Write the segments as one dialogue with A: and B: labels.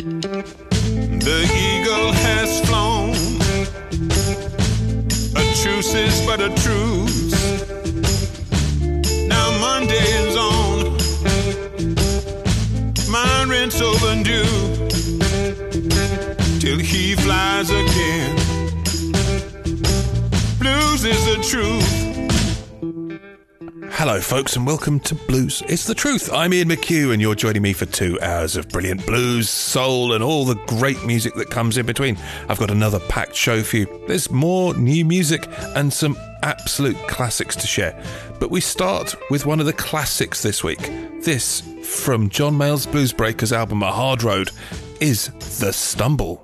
A: The eagle has flown. A truce is but a truce. Now Monday is on. My rent's overdue. Till he flies again. Blues is the truth.
B: Hello, folks, and welcome to Blues. It's the truth. I'm Ian McHugh, and you're joining me for two hours of brilliant blues, soul, and all the great music that comes in between. I've got another packed show for you. There's more new music and some absolute classics to share. But we start with one of the classics this week. This, from John Mayall's Blues Breakers album A Hard Road, is The Stumble.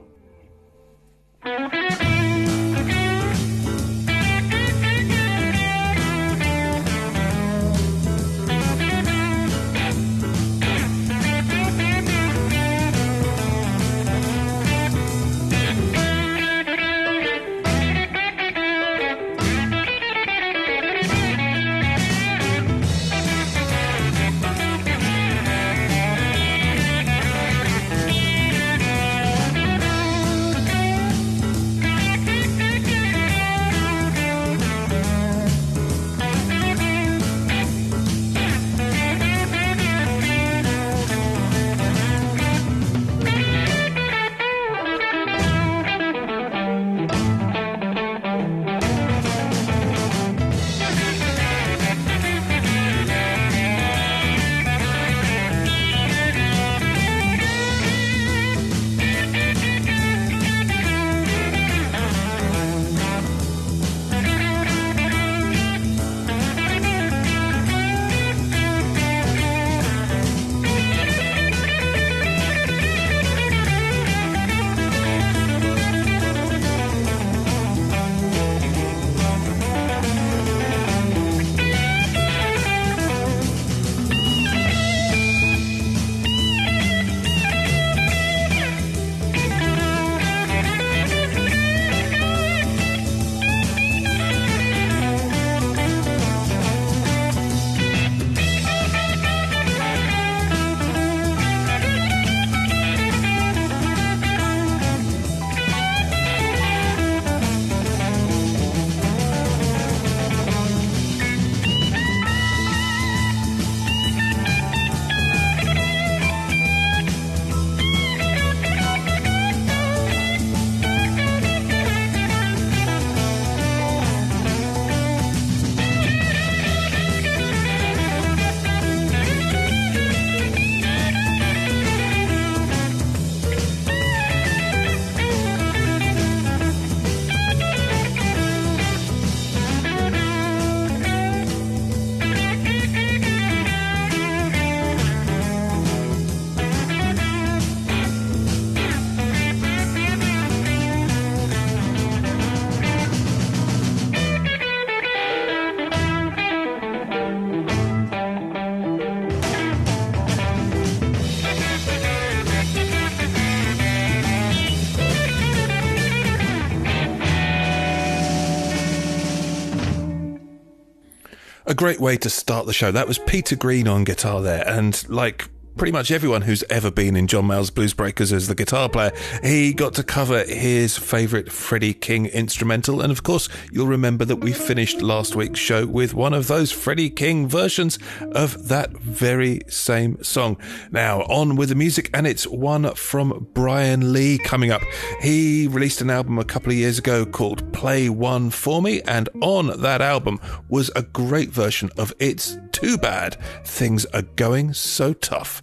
B: Great way to start the show. That was Peter Green on guitar there, and like pretty much everyone who's ever been in John Mayall's Blues Breakers as the guitar player, he got to cover his favourite Freddie King instrumental. And of course, you'll remember that we finished last week's show with one of those Freddie King versions of that very same song. Now, on with the music, and it's one from Brian Lee coming up. He released an album a couple of years ago called Play One For Me, and on that album was a great version of It's Too Bad Things Are Going So Tough.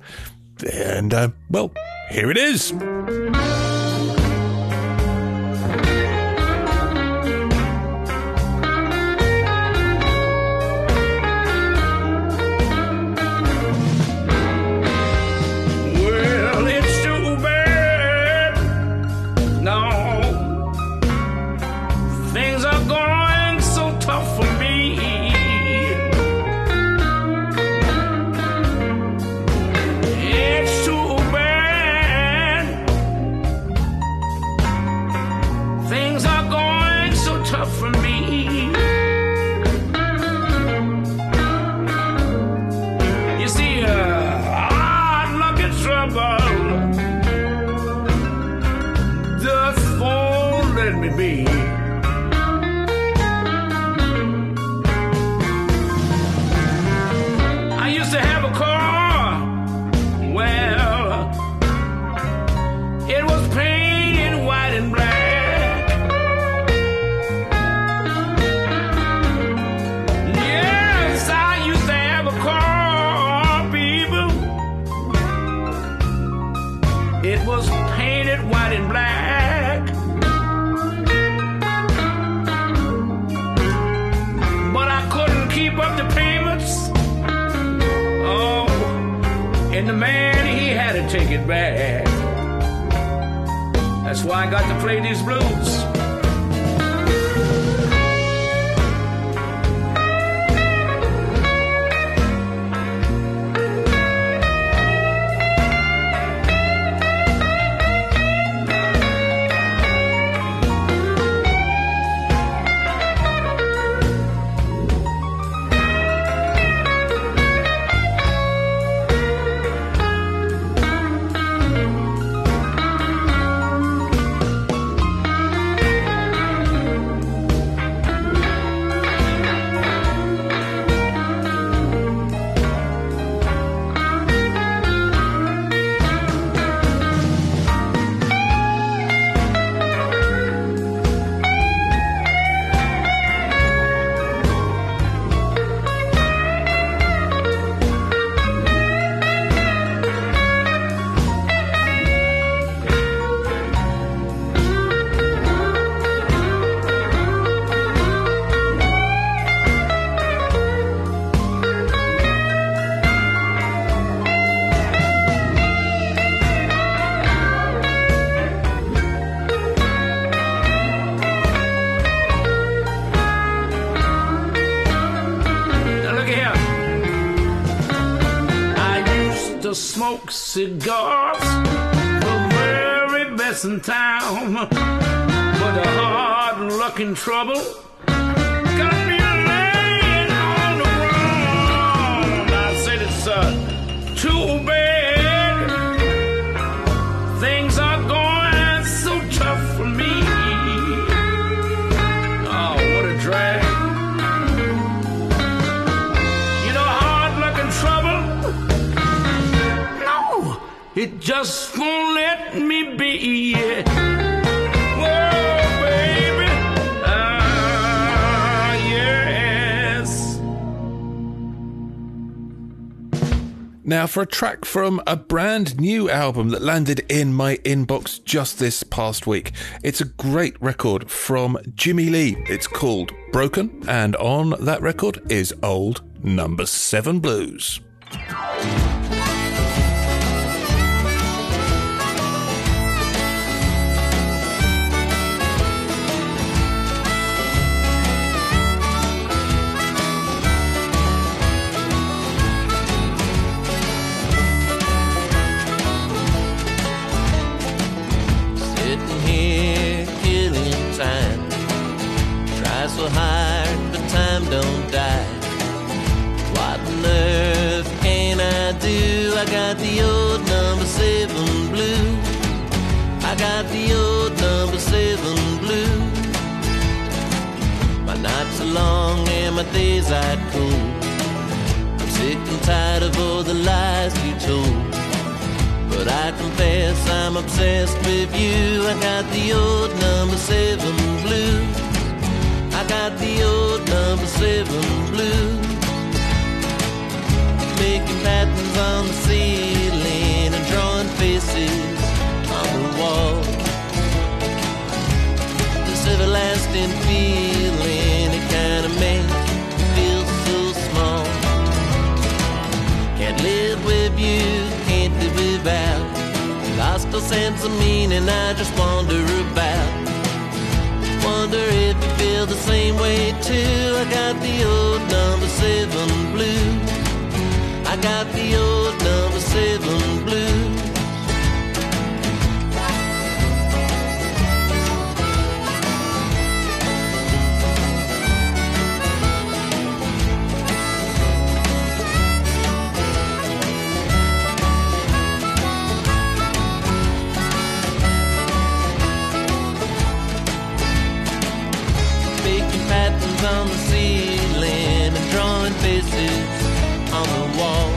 B: And, uh, well, here it is.
C: Take it back. That's why I got to play these blues. Trouble got me laying on the ground. I said it's uh, too bad. Things are going so tough for me. Oh, what a drag. You know, hard luck and trouble. No, it just won't let me be.
B: Now, for a track from a brand new album that landed in my inbox just this past week. It's a great record from Jimmy Lee. It's called Broken, and on that record is Old Number 7 Blues.
D: Don't die. What on earth can I do? I got the old number seven blue. I got the old number seven blue. My nights are long and my days are cold. I'm sick and tired of all the lies you told. But I confess I'm obsessed with you. I got the old number seven blues. I got the old number seven blues. Making patterns on the ceiling and drawing faces on the wall. This everlasting feeling, it kinda makes me feel so small. Can't live with you, can't live without. Lost all sense of meaning, I just wonder about. Wonder if you feel the same way too. I got the old number seven blue. I got the old number seven blues. on the ceiling and drawing faces on the wall.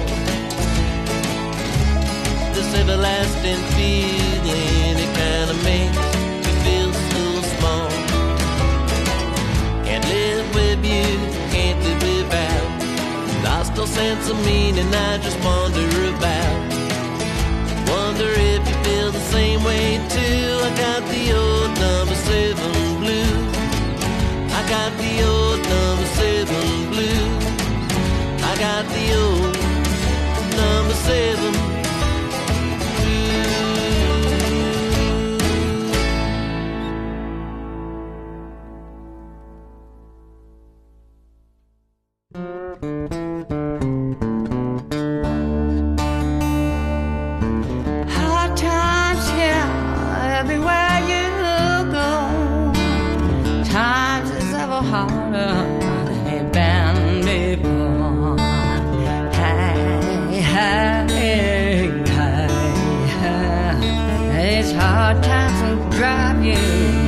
D: This everlasting feeling, it kinda makes you feel so small. Can't live with you, can't live without. Lost all sense of meaning, I just wonder about. Wonder if you feel the same way too. I got the old number seven got the old number seven blues. I got the old number seven
E: hard times will drive you.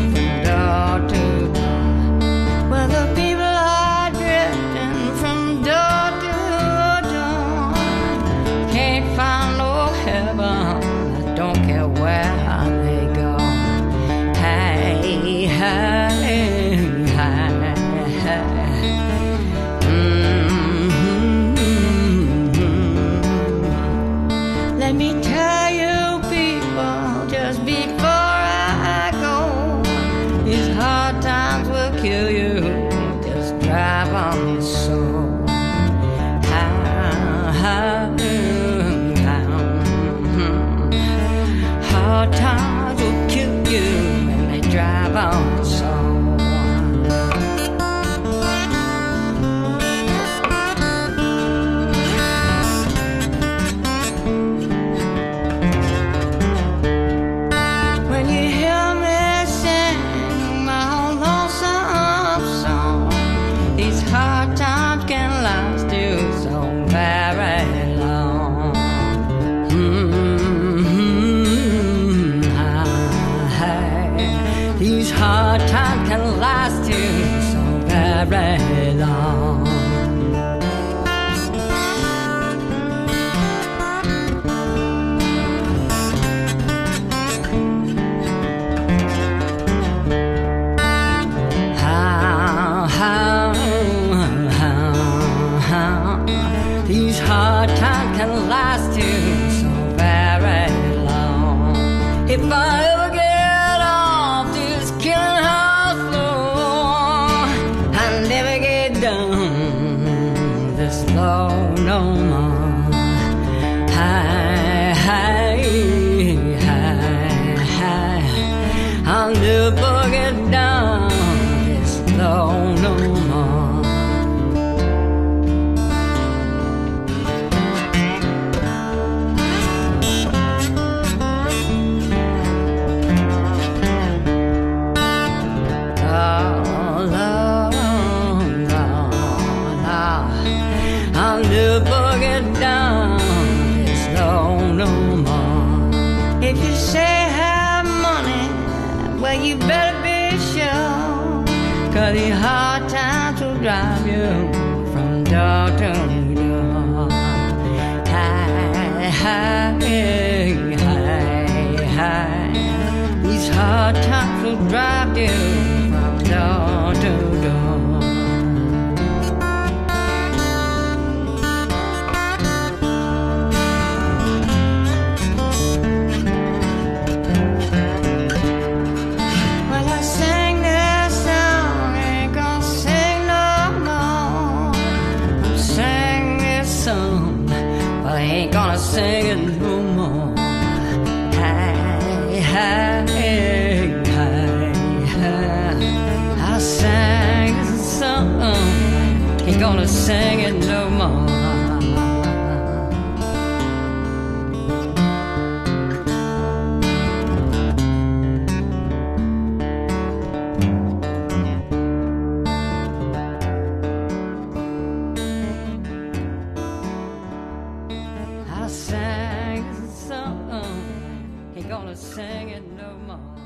E: gonna sing it no more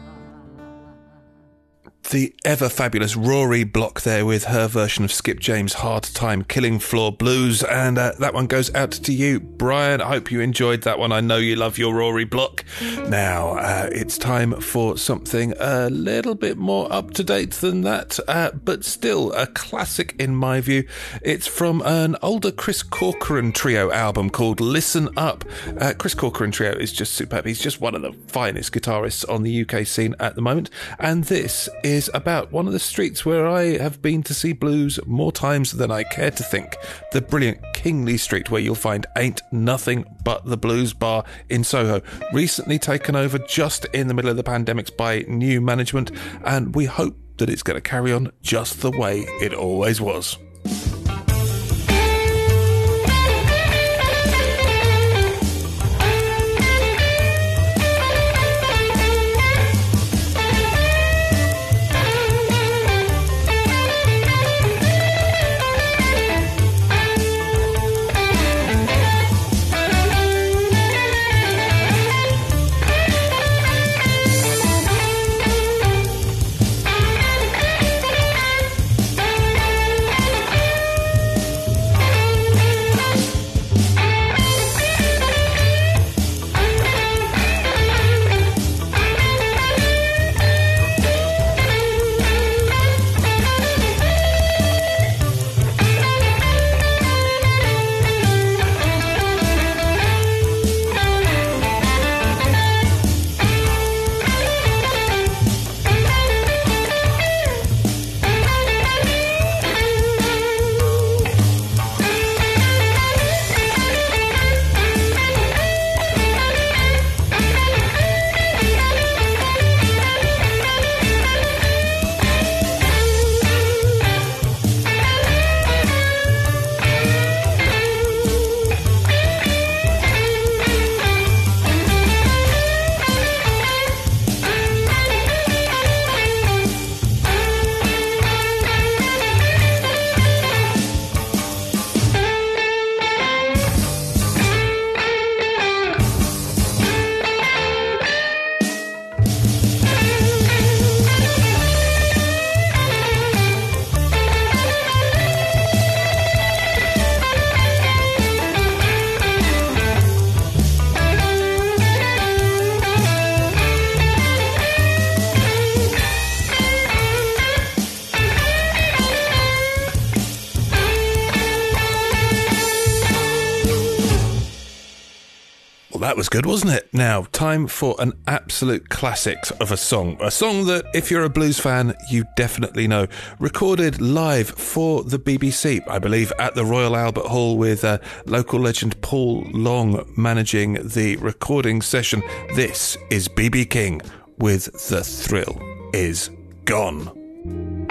B: the ever fabulous Rory Block there with her version of Skip James' Hard Time Killing Floor Blues. And uh, that one goes out to you, Brian. I hope you enjoyed that one. I know you love your Rory Block. Now, uh, it's time for something a little bit more up to date than that, uh, but still a classic in my view. It's from an older Chris Corcoran trio album called Listen Up. Uh, Chris Corcoran trio is just superb. He's just one of the finest guitarists on the UK scene at the moment. And this is about one of the streets where I have been to see blues more times than I care to think. The brilliant Kingly Street, where you'll find Ain't Nothing But the Blues Bar in Soho, recently taken over just in the middle of the pandemics by new management, and we hope that it's going to carry on just the way it always was. That was good, wasn't it? Now, time for an absolute classic of a song. A song that, if you're a blues fan, you definitely know. Recorded live for the BBC, I believe, at the Royal Albert Hall with uh, local legend Paul Long managing the recording session. This is BB King with The Thrill Is Gone.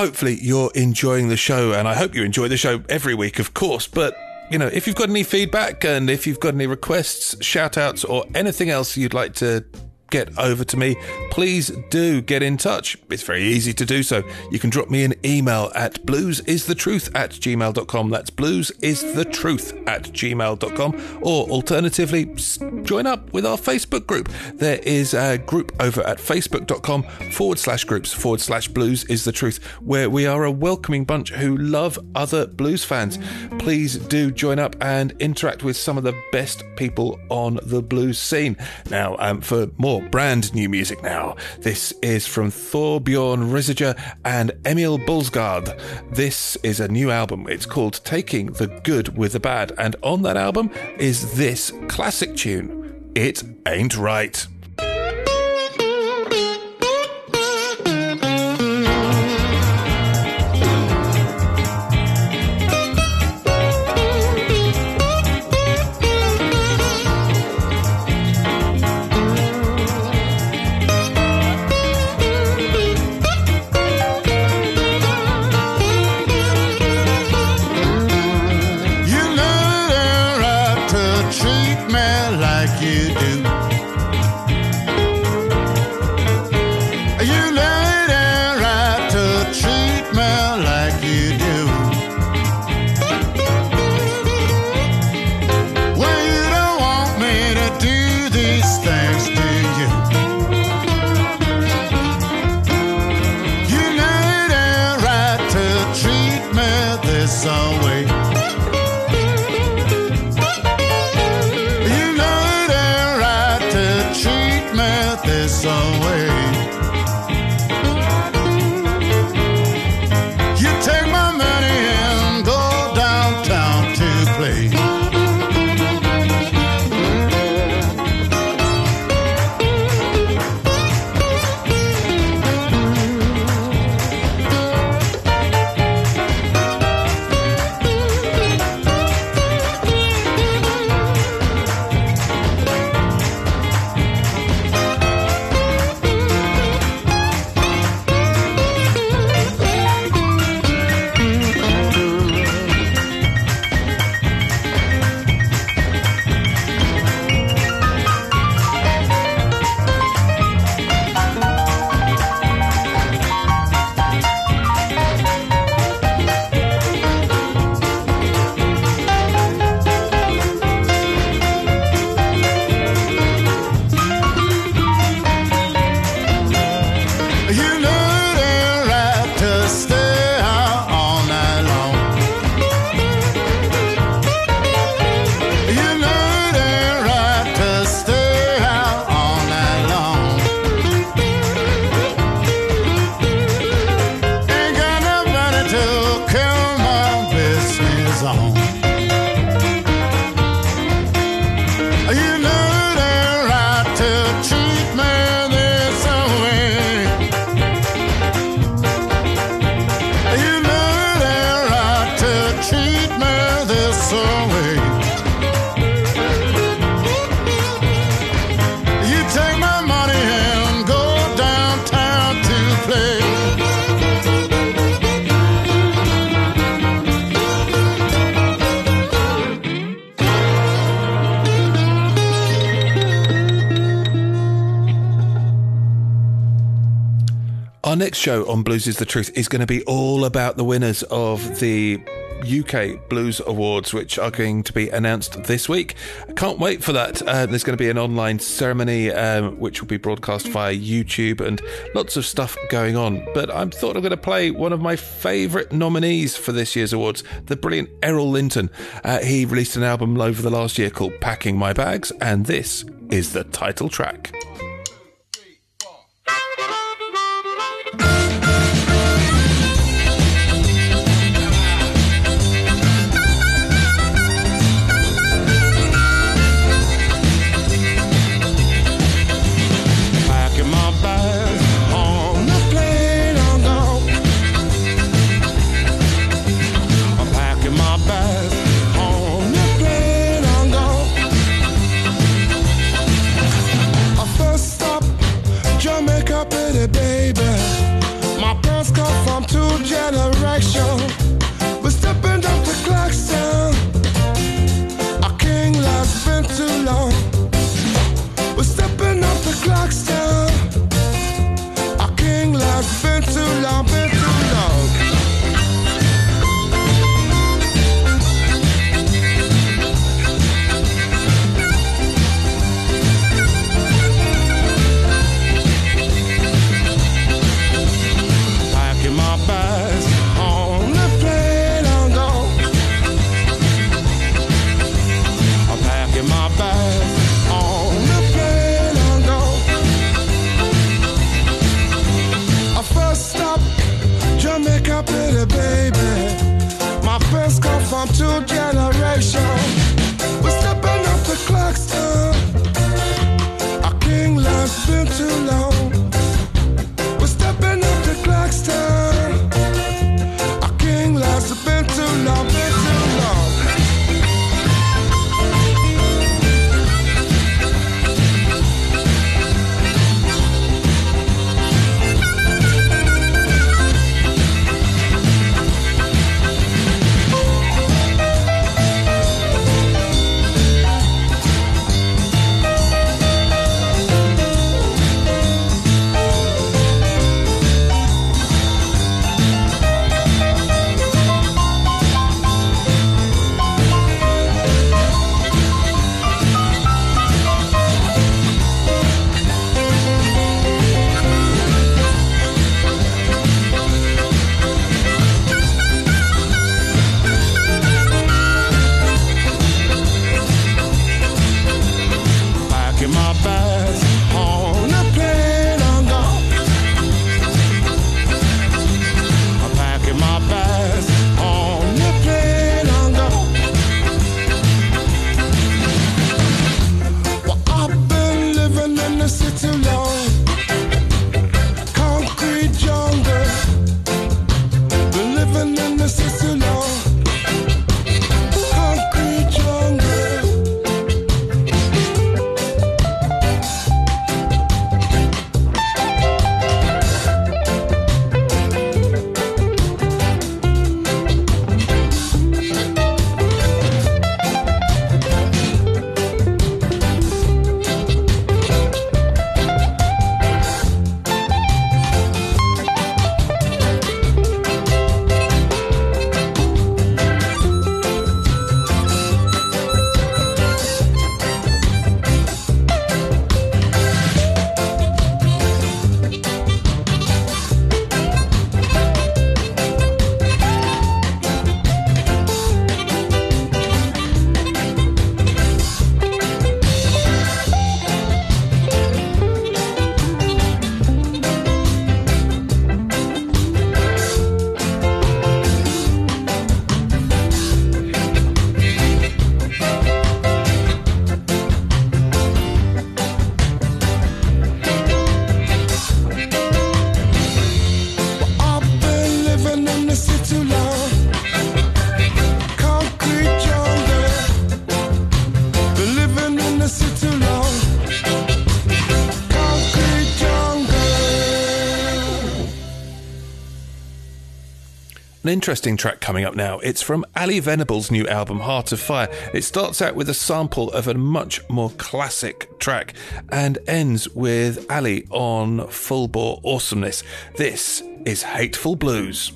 B: Hopefully, you're enjoying the show, and I hope you enjoy the show every week, of course. But you know, if you've got any feedback and if you've got any requests, shout outs, or anything else you'd like to get over to me, please do get in touch. It's very easy to do so. You can drop me an email at bluesisthetruth at gmail.com. That's bluesisthetruth at gmail.com. Or alternatively, join up with our Facebook group. There is a group over at facebook.com forward slash groups forward slash blues is the truth, where we are a welcoming bunch who love other blues fans. Please do join up and interact with some of the best people on the blues scene. Now, um, for more brand new music now, this is from Thorbjorn Risager and Emil Balsgaard. This is a new album. It's called Taking the Good with the Bad, and on that album is this classic tune, It Ain't Right. Show on Blues is the Truth is going to be all about the winners of the UK Blues Awards, which are going to be announced this week. I can't wait for that. Uh, there's going to be an online ceremony um, which will be broadcast via YouTube and lots of stuff going on. But I thought I'm going to play one of my favourite nominees for this year's awards, the brilliant Errol Linton. Uh, he released an album over the last year called Packing My Bags, and this is the title track. an interesting track coming up now. It's from Ally Venable's new album, Heart of Fire. It starts out with a sample of a much more classic track and ends with Ally on full bore awesomeness. This is Hateful Blues.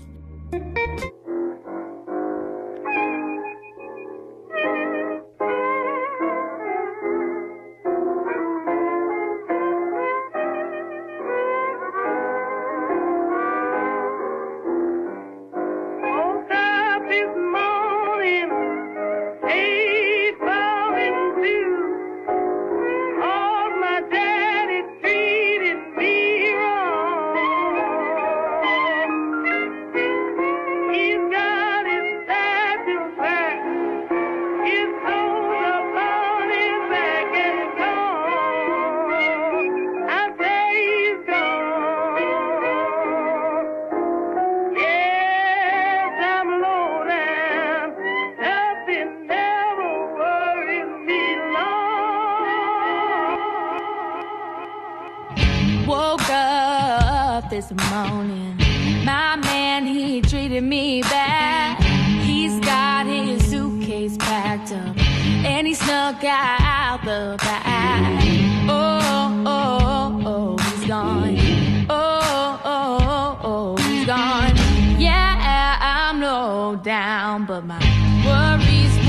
F: down,
G: but my worries.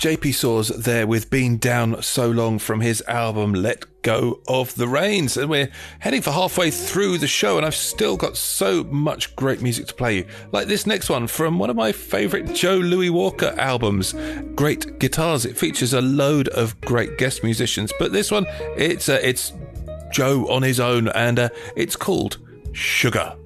H: JP Soars there with Been Down So Long from his album Let Go of the Reins. And we're heading for halfway through the show, and I've still got so much great music to play you. Like this next one from one of my favourite Joe Louis Walker albums, Great Guitars. It features a load of great guest musicians, but this one, it's, uh, it's Joe on his own, and uh, it's called Sugar.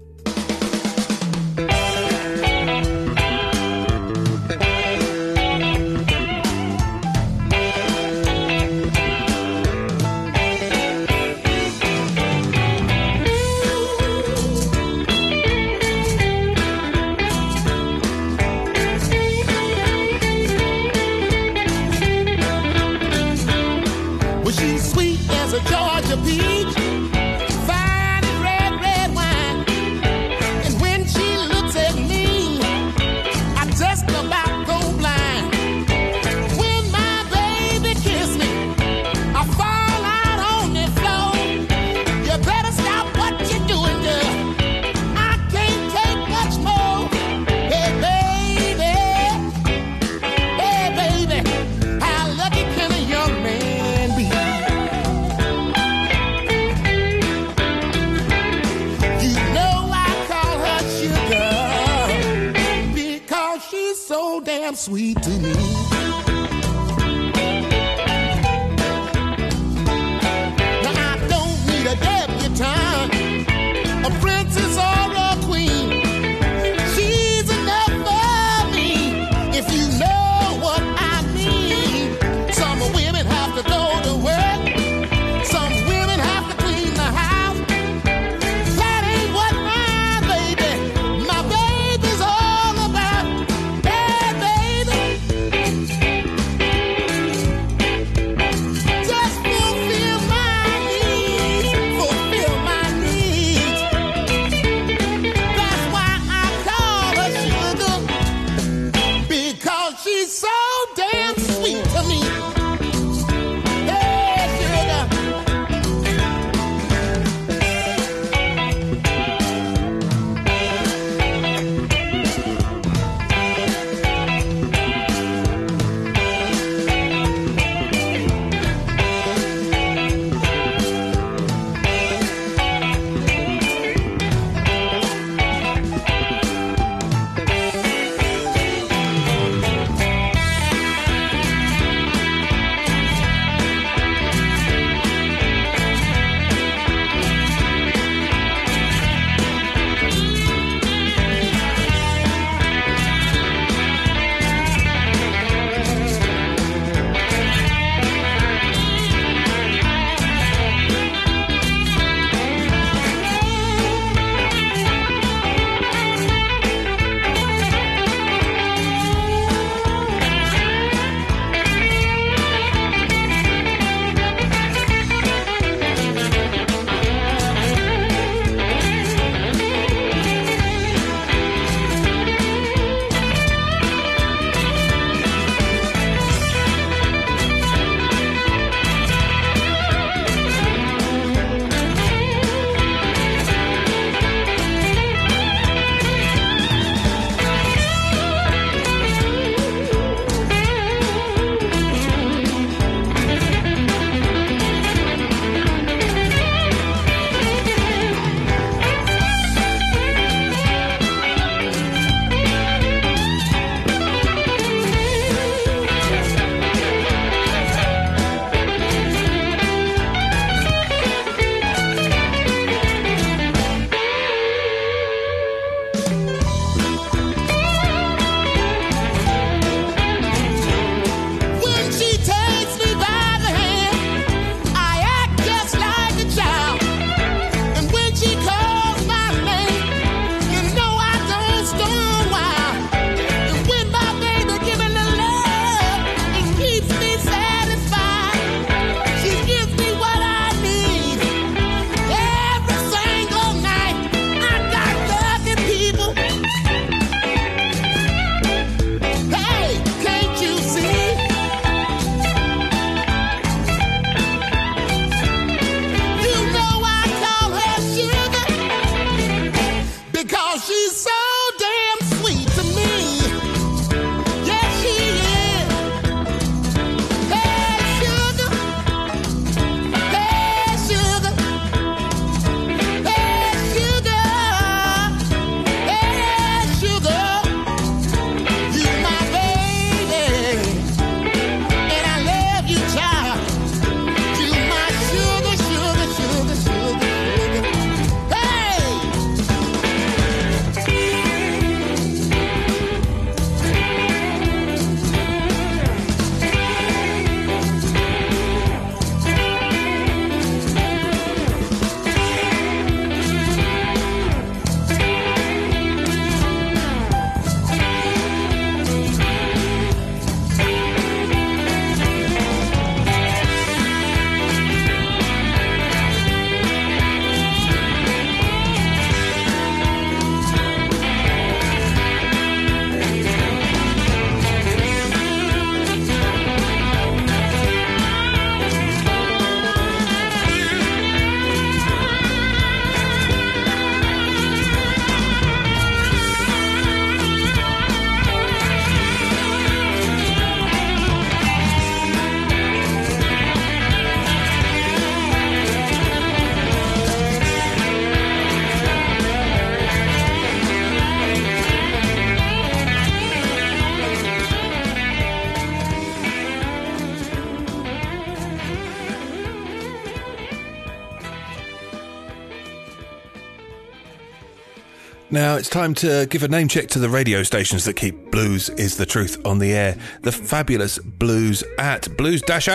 I: Now
B: it's time to give a name check to the radio stations that keep Blues is the Truth on the air. The fabulous Blues at blues-at.co.uk,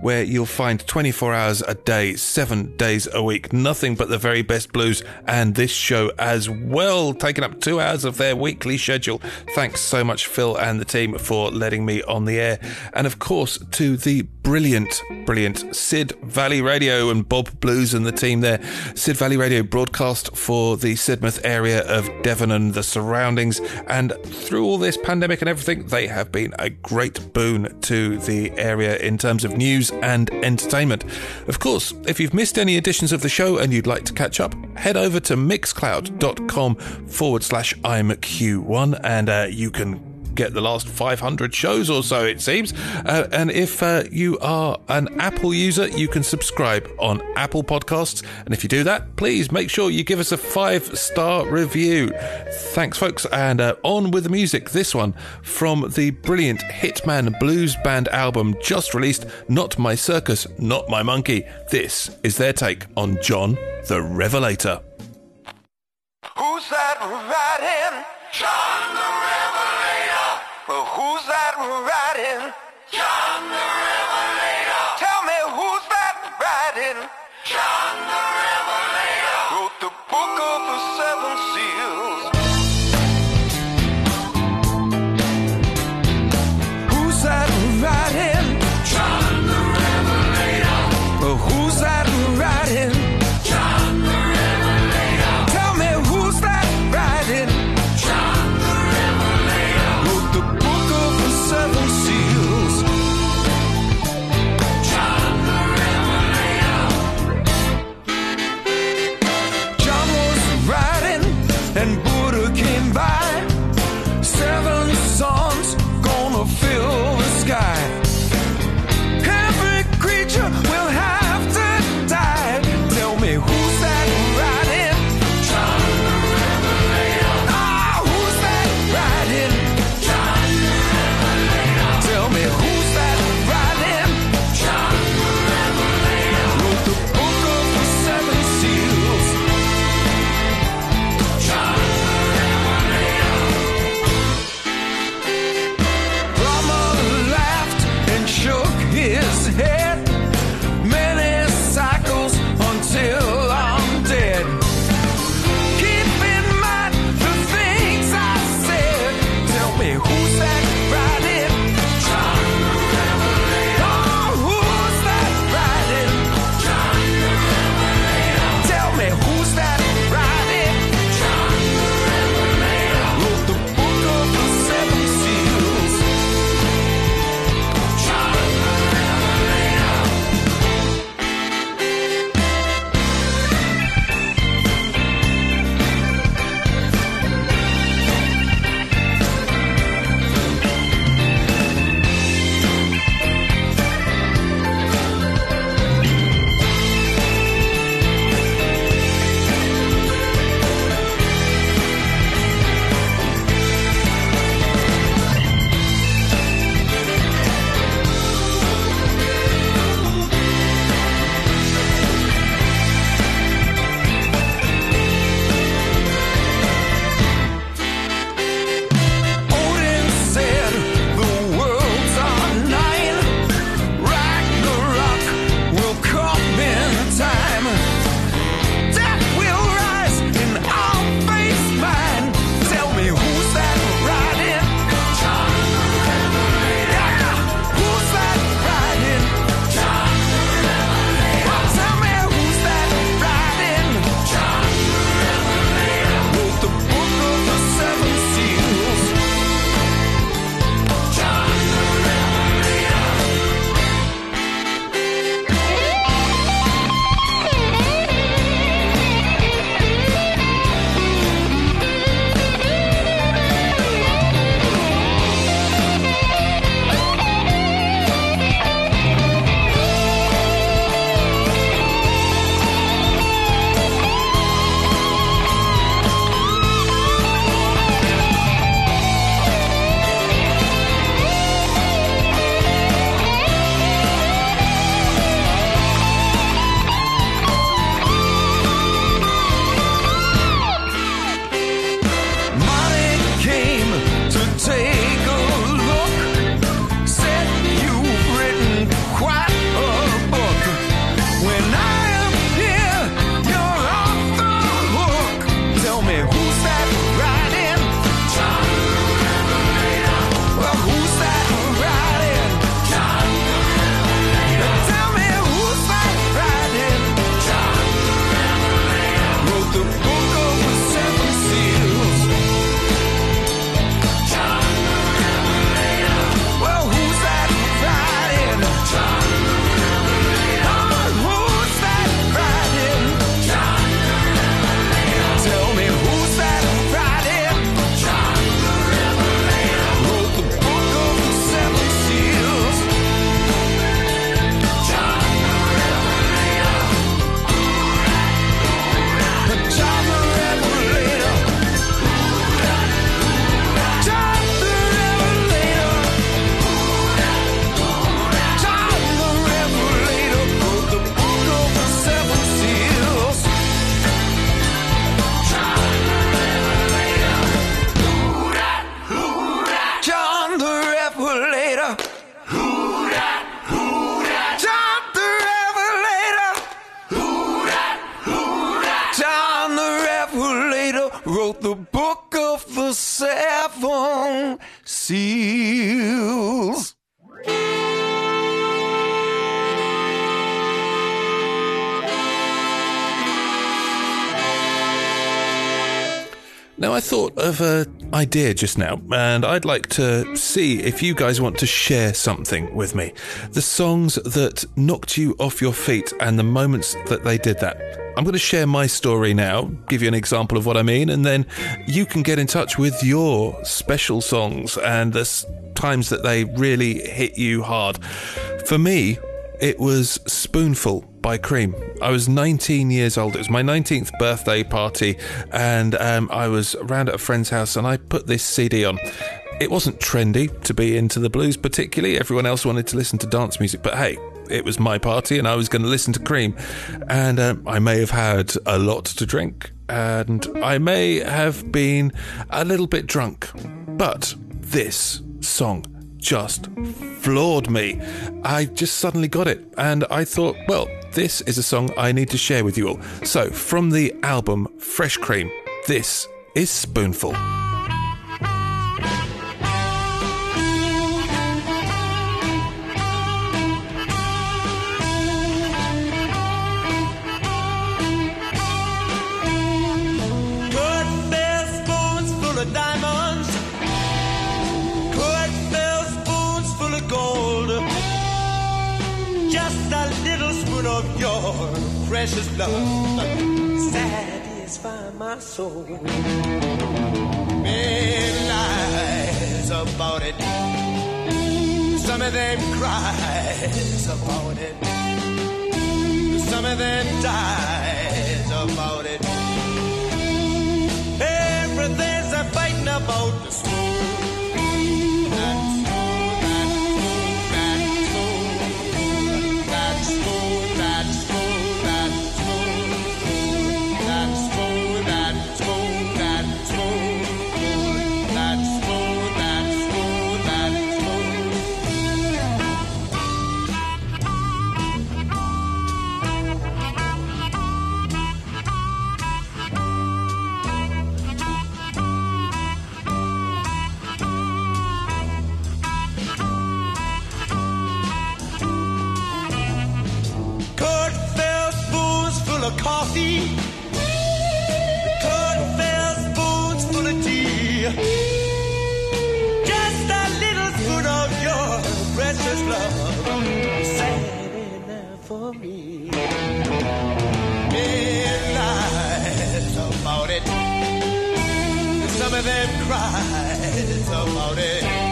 B: where you'll find 24 hours a day, seven days a week, nothing but the very best blues, and this show as well, taking up two hours of their weekly schedule. Thanks so much, Phil and the team, for letting me on the air. And of course, to the brilliant, brilliant Sid Valley Radio and Bob Blues and the team there. Sid Valley Radio broadcast for the Sidmouth area of Devon and the surroundings. And through all this pandemic and everything, they have been a great boon to the area in terms of news and entertainment. Of course, if you've missed any editions of the show and you'd like to catch up, head over to mixcloud.com forward slash I'm Q1 and uh, you can get the last 500 shows or so, it seems. Uh, and if uh, you are an Apple user, you can subscribe on Apple Podcasts. And if you do that, please make sure you give us a five star review. Thanks, folks. And uh, on with the music. This one from the brilliant Hitman Blues Band album just released Not My Circus, Not My Monkey. This is their take on John the Revelator.
J: Who's that riding? John the Revelator. Who's that riding? John the Revelator. Tell me who's that riding? John of
B: an idea just now, and I'd like to see if you guys want to share something with me. The songs that knocked you off your feet and the moments that they did that. I'm going to share my story now, give you an example of what I mean, and then you can get in touch with your special songs and the times that they really hit you hard. For me, it was Spoonful by Cream. I was 19 years old. It was my 19th birthday party, and um, I was around at a friend's house, and I put this CD on. It wasn't trendy to be into the blues, particularly. Everyone else wanted to listen to dance music, but hey, it was my party, and I was going to listen to Cream. And um, I may have had a lot to drink, and I may have been a little bit drunk, but this song just floored me. I just suddenly got it, and I thought, well, this is a song I need to share with you all. So, from the album Fresh Cream, this is Spoonful.
D: Precious love. Satisfy my soul. Many lies about it. Some of them cries about it. Some of them dies about it. Everything's a fighting about the spoon. For me. Lies about it. Some of them cries about it.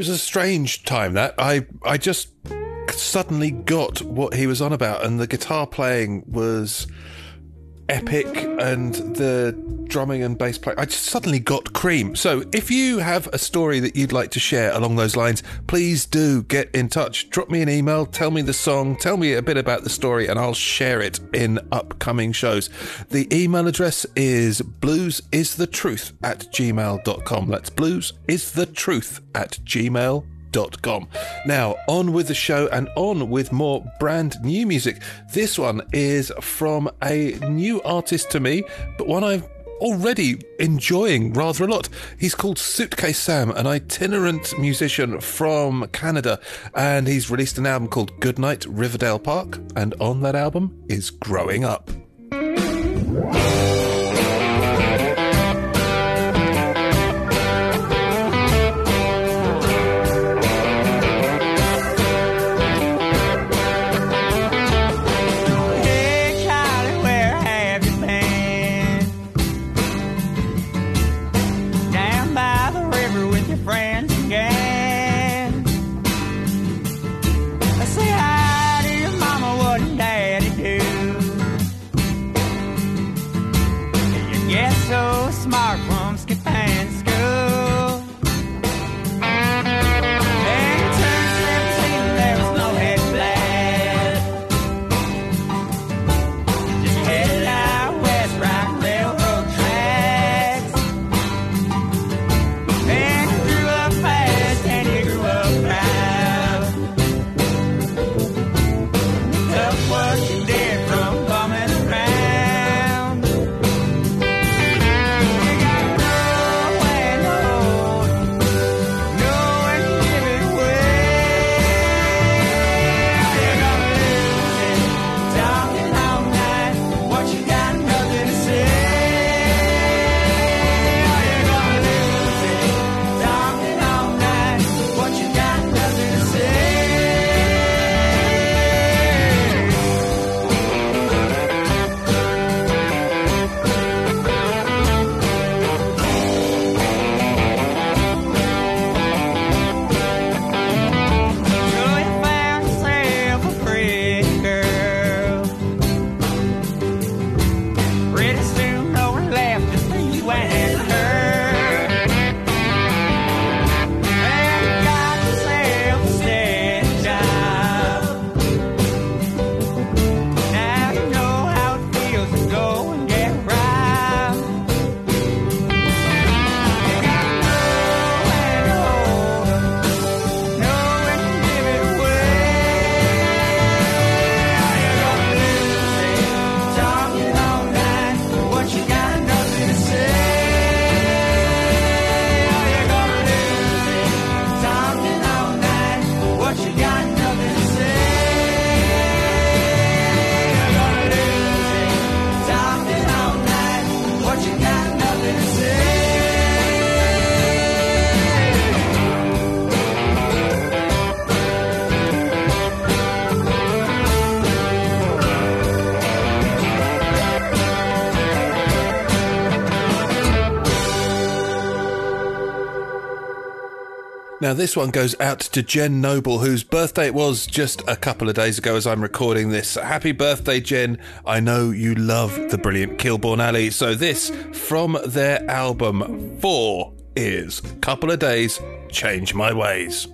H: Was a strange time that. I I just suddenly got what he was on about, and the guitar playing was epic, and the drumming and bass playing. I just suddenly got cream. So if you have a story that you'd like to share along those lines, please do get in touch. Drop me an email, tell me the song, tell me a bit about the story, and I'll share it in upcoming shows. The email address is bluesisthetruth at gmail.com. That's bluesisthetruth at gmail.com. Now, on with the show and on with more brand new music. This one is from a new artist to me, but one I've already enjoying rather a lot. He's called Suitcase Sam, an itinerant musician from Canada, and he's released an album called Goodnight Riverdale Park, and on that album is Growing Up.
B: Now,
H: this one goes out to Jen Noble, whose birthday it was just a couple of days ago as I'm recording this. Happy birthday, Jen. I know you love the brilliant Kilborn Alley. So, this from their album 4 is Couple of Days, Change My Ways.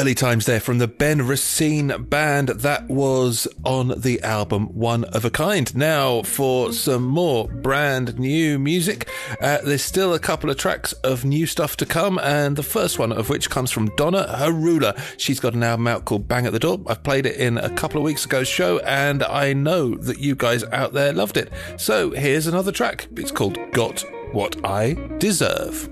G: early times there from the Ben Racine band that was on the album One of a Kind. Now, for some more brand new music, uh, there's still a couple of tracks of new stuff to come, and the first one of which comes from Donna Herula. She's got an album out called Bang at the Door. I've played it in a couple of weeks ago's show, and I know that you guys out there loved it. So here's another track. It's called Got What I Deserve.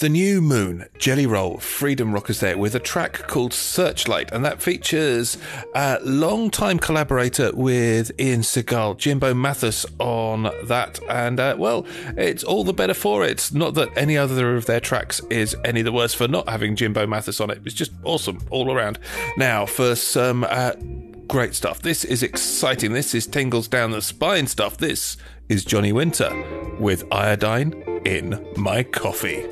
K: The
B: new Moon, Jelly Roll, Freedom Rockers there with a track called Searchlight, and that features a long-time collaborator with Ian Siegal, Jimbo Mathus on that, and uh, well, it's all the better for it. Not that any other of their tracks is any the worse for not having Jimbo Mathus on it. It's just awesome all around. Now for some uh, great stuff. This is exciting. This is tingles down the spine stuff. This is Johnny Winter with iodine in my coffee.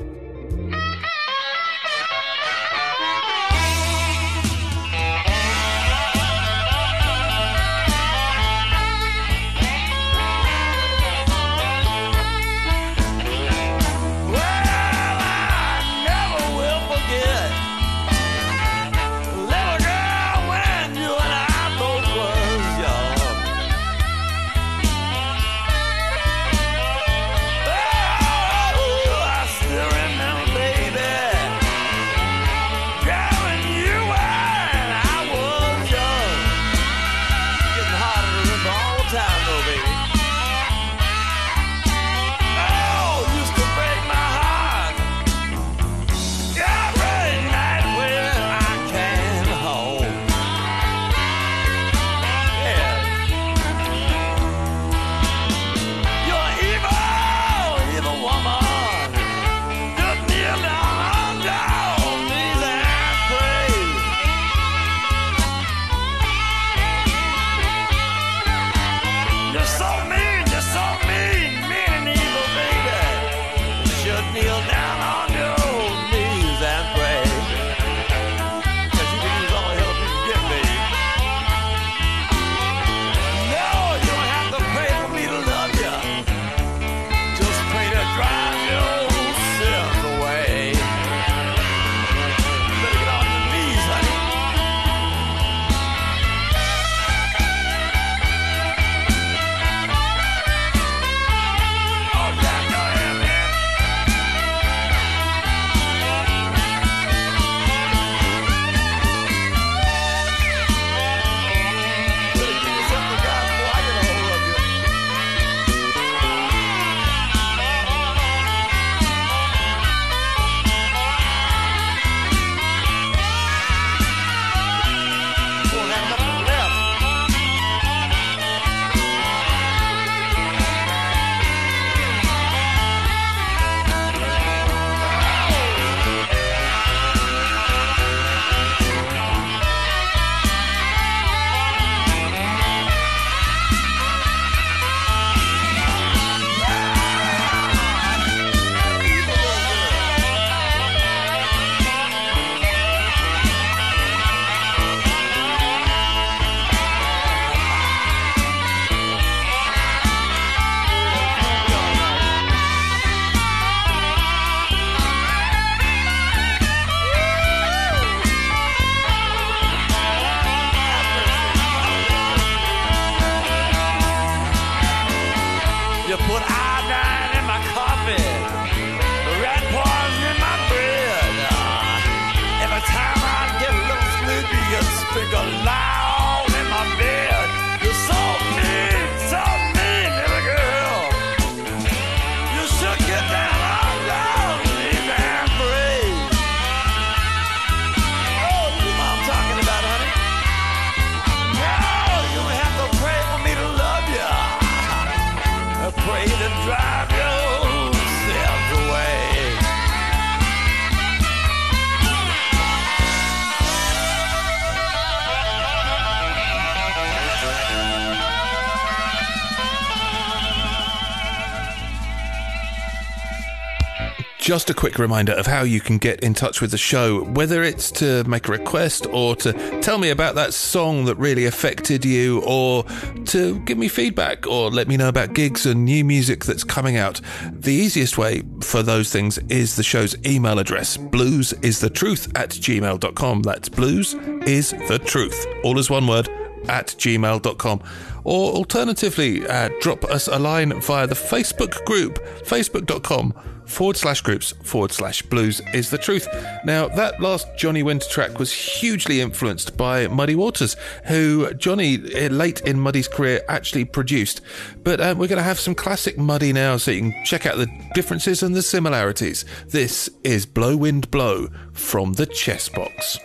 D: Just a
B: quick reminder of how you can get in touch with the show, whether it's to make a request or to tell me about that song that really affected you, or to give me feedback or let me know about gigs and new music that's coming out. The easiest way for those things is the show's email address bluesisthetruth at gmail.com. That's blues is the truth, all as one word at gmail.com. Or alternatively, uh, drop us a line via the Facebook group, facebook.com forward slash groups forward slash blues is the truth. Now, that last Johnny Winter track was hugely influenced by Muddy Waters, who Johnny, eh, late in Muddy's career, actually produced. But uh, we're going to have some classic Muddy now so you can check out the differences and the similarities. This is Blow Wind Blow from the Chess Box.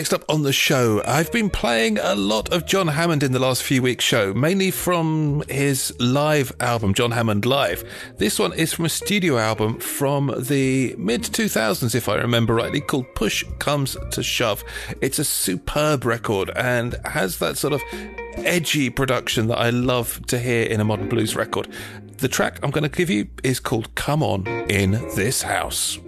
L: next up on the show, I've been playing a lot of John Hammond in the last few weeks' show, mainly from his live album, John Hammond Live. This one is from a studio album from the mid 2000s, if I remember rightly, called Push Comes to Shove. It's a superb record and has that sort of edgy production that I love to hear in a modern blues record. The track I'm going to give you is called Come On in This House.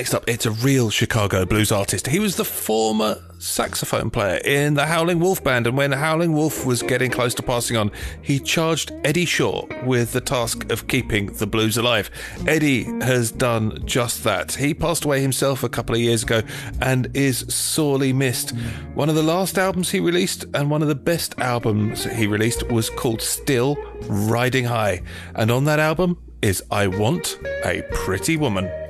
B: Next up, it's a real Chicago blues artist. He was the former saxophone player in the Howling Wolf band, and when Howling Wolf was getting close to passing on, he charged Eddie Shaw with the task of keeping the blues alive. Eddie has done just that. He passed away himself a couple of years ago and is sorely missed. One of the last albums he released, and one of the best albums he released, was called Still Riding High. And on that album is I Want a Pretty Woman.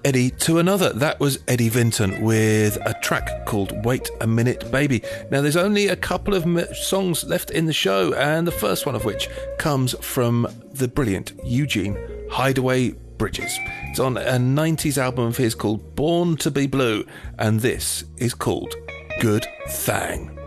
B: Eddie to another, that was Eddie Vinson with a track called Wait a Minute Baby. Now, there's only a couple of songs left in the show, and the first one of which comes from the brilliant Eugene Hideaway Bridges. It's on a 90s album of his called Born to Be Blue, and this is called Good Thang.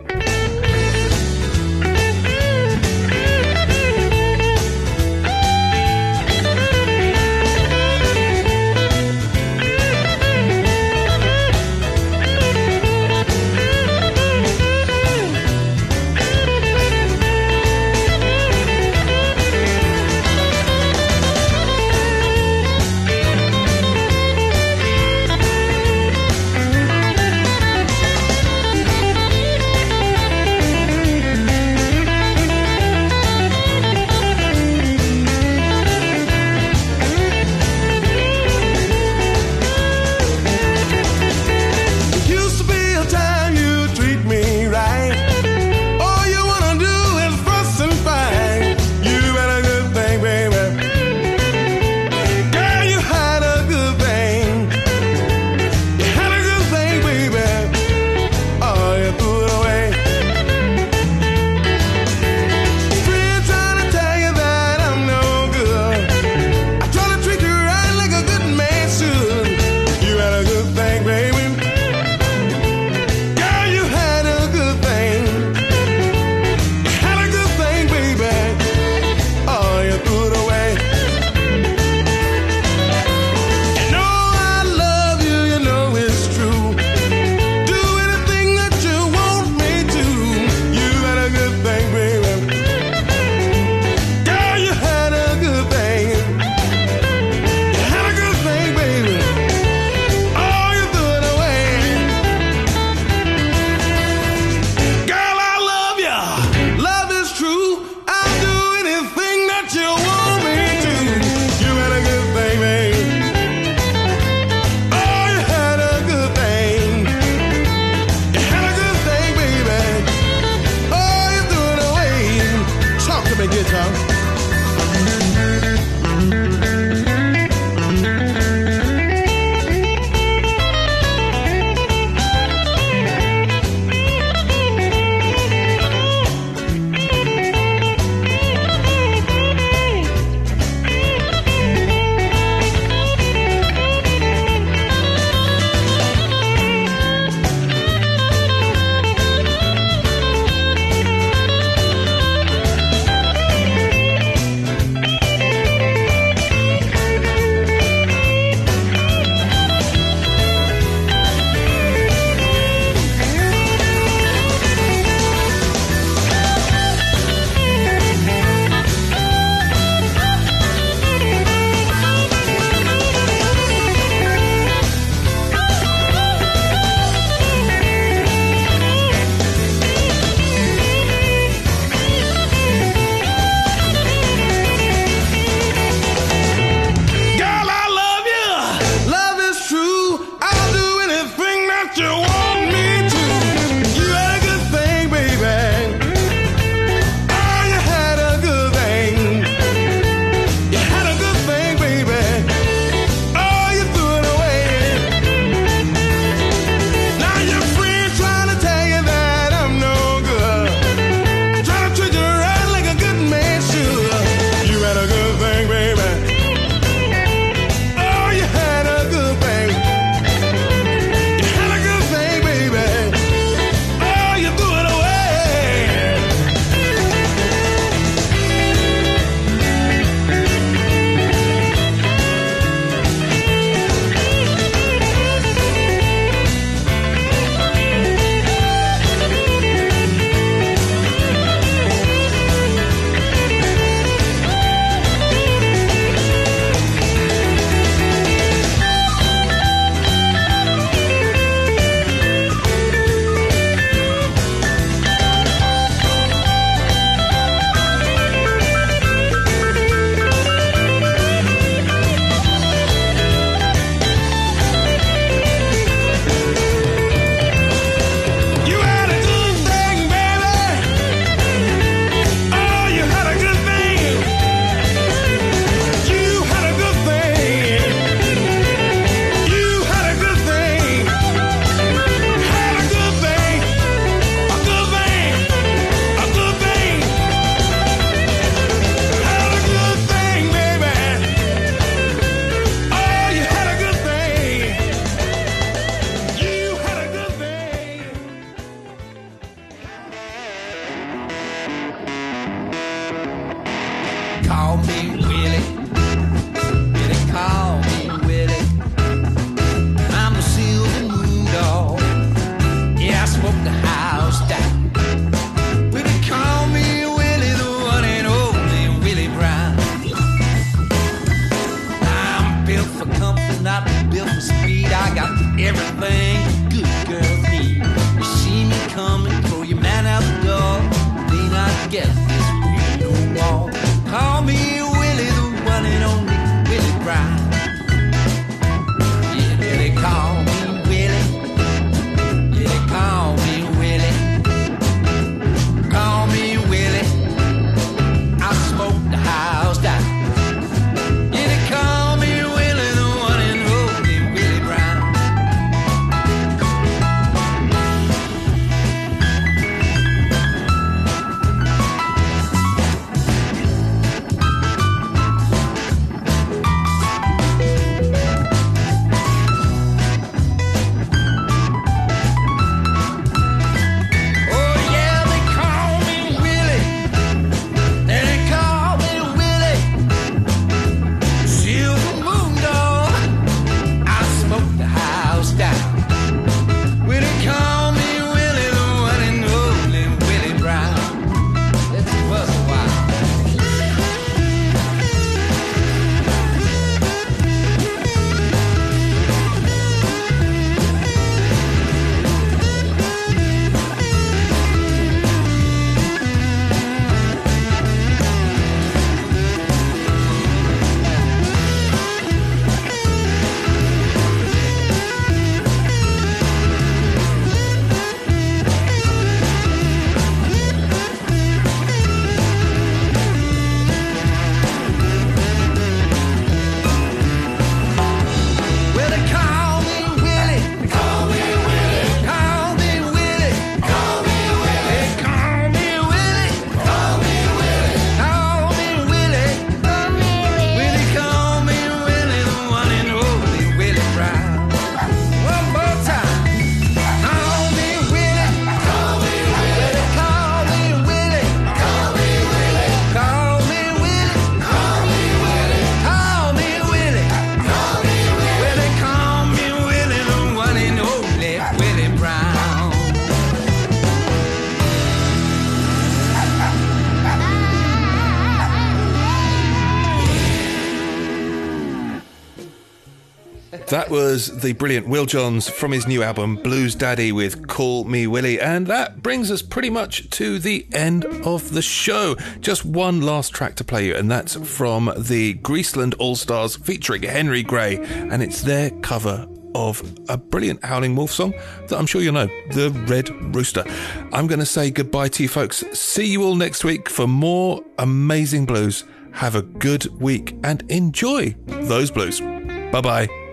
B: was the brilliant Will Johns from his new album Blues Daddy with Call Me Willie. And that brings us pretty much to the end of the show. Just one last track to play you, and that's from the Greaseland All Stars featuring Henry Gray. And it's their cover of a brilliant Howling Wolf song that I'm sure you know, The Red Rooster. I'm going to say goodbye to you folks. See you all next week for more amazing blues. Have a good week and enjoy those blues. Bye bye.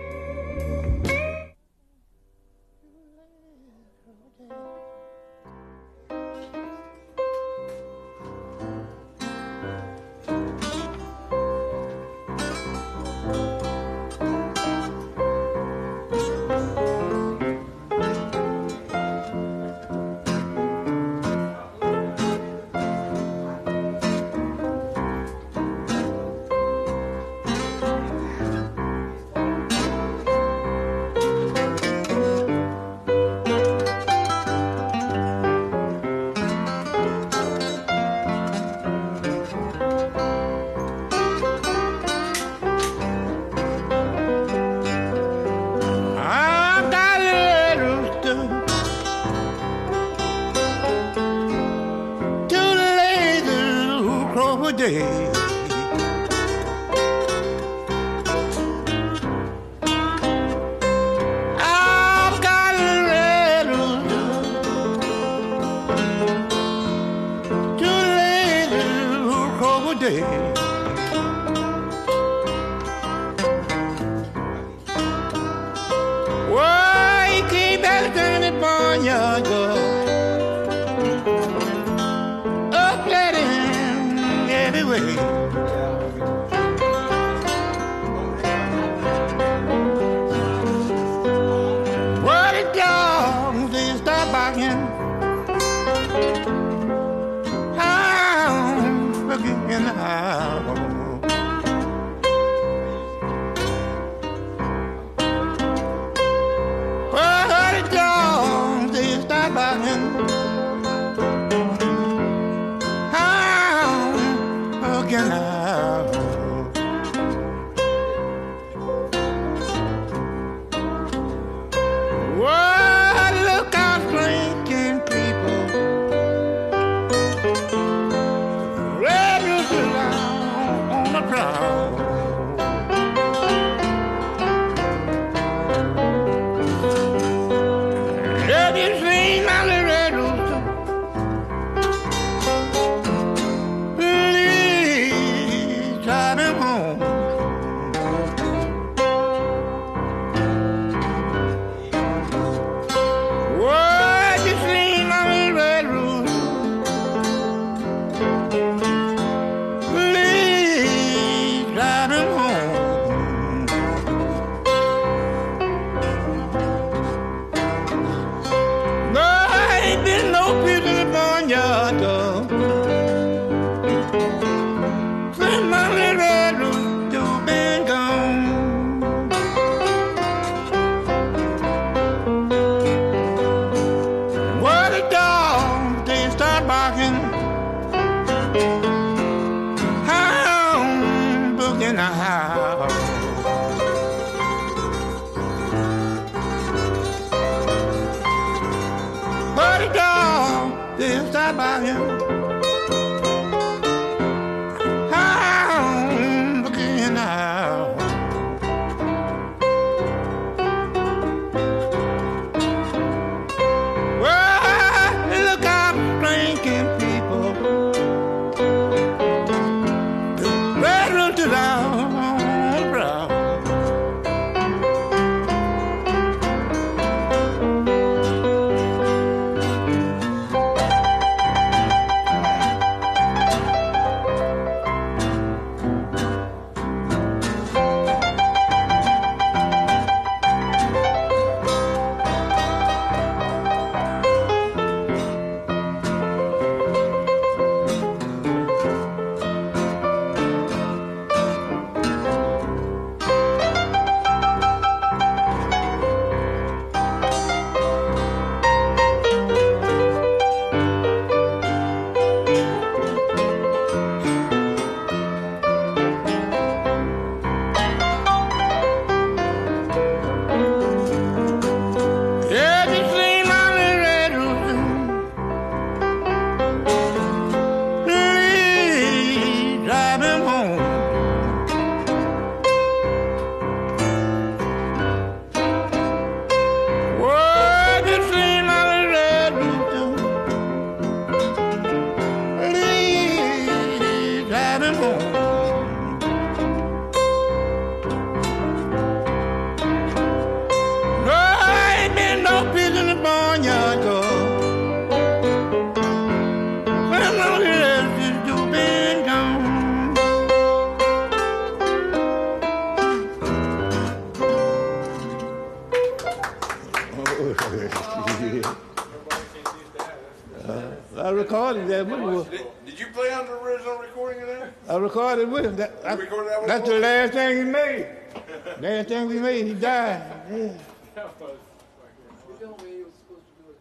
M: I'm
H: and